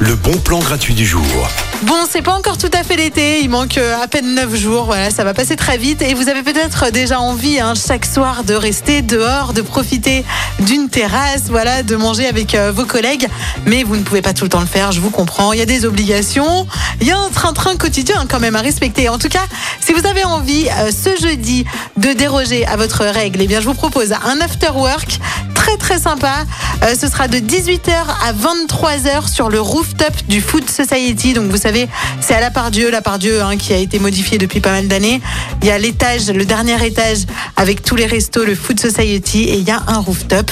le bon plan gratuit du jour. Bon, c'est pas encore tout à fait l'été, il manque euh, à peine 9 jours, voilà, ça va passer très vite et vous avez peut-être déjà envie hein, chaque soir de rester dehors, de profiter d'une terrasse, voilà, de manger avec euh, vos collègues, mais vous ne pouvez pas tout le temps le faire, je vous comprends, il y a des obligations, il y a un train-train quotidien quand même à respecter. En tout cas, si vous avez envie euh, ce jeudi de déroger à votre règle, eh bien je vous propose un after work très très sympa. Euh, ce sera de 18h à 23h sur le rooftop du Food Society. Donc vous savez, c'est à la Pardieu, la Pardieu hein, qui a été modifiée depuis pas mal d'années. Il y a l'étage, le dernier étage avec tous les restos, le Food Society, et il y a un rooftop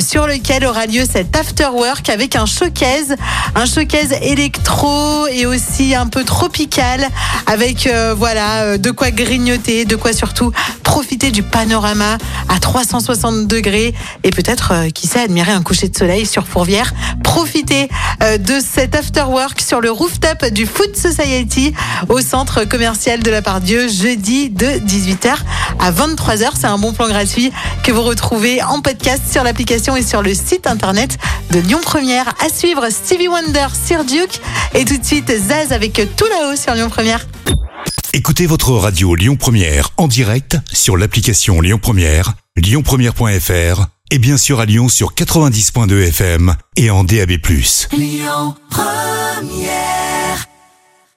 sur lequel aura lieu cet after work avec un showcase, un showcase électro et aussi un peu tropical avec euh, voilà euh, de quoi grignoter, de quoi surtout profiter du panorama à 360 degrés et peut-être euh, qui sait admirer un coucher de soleil sur Fourvière. Profitez euh, de cet after work sur le rooftop du Food Society au centre commercial de la Pardieu jeudi de 18h à 23h. C'est un bon plan gratuit que vous retrouvez en podcast sur l'application et sur le site internet de Lyon Première. À suivre Stevie Wonder, Sir Duke et tout de suite Zaz avec tout là-haut sur Lyon Première. Écoutez votre radio Lyon Première en direct sur l'application Lyon Première, lyonpremière.fr et bien sûr à Lyon sur 90.2 FM et en DAB+.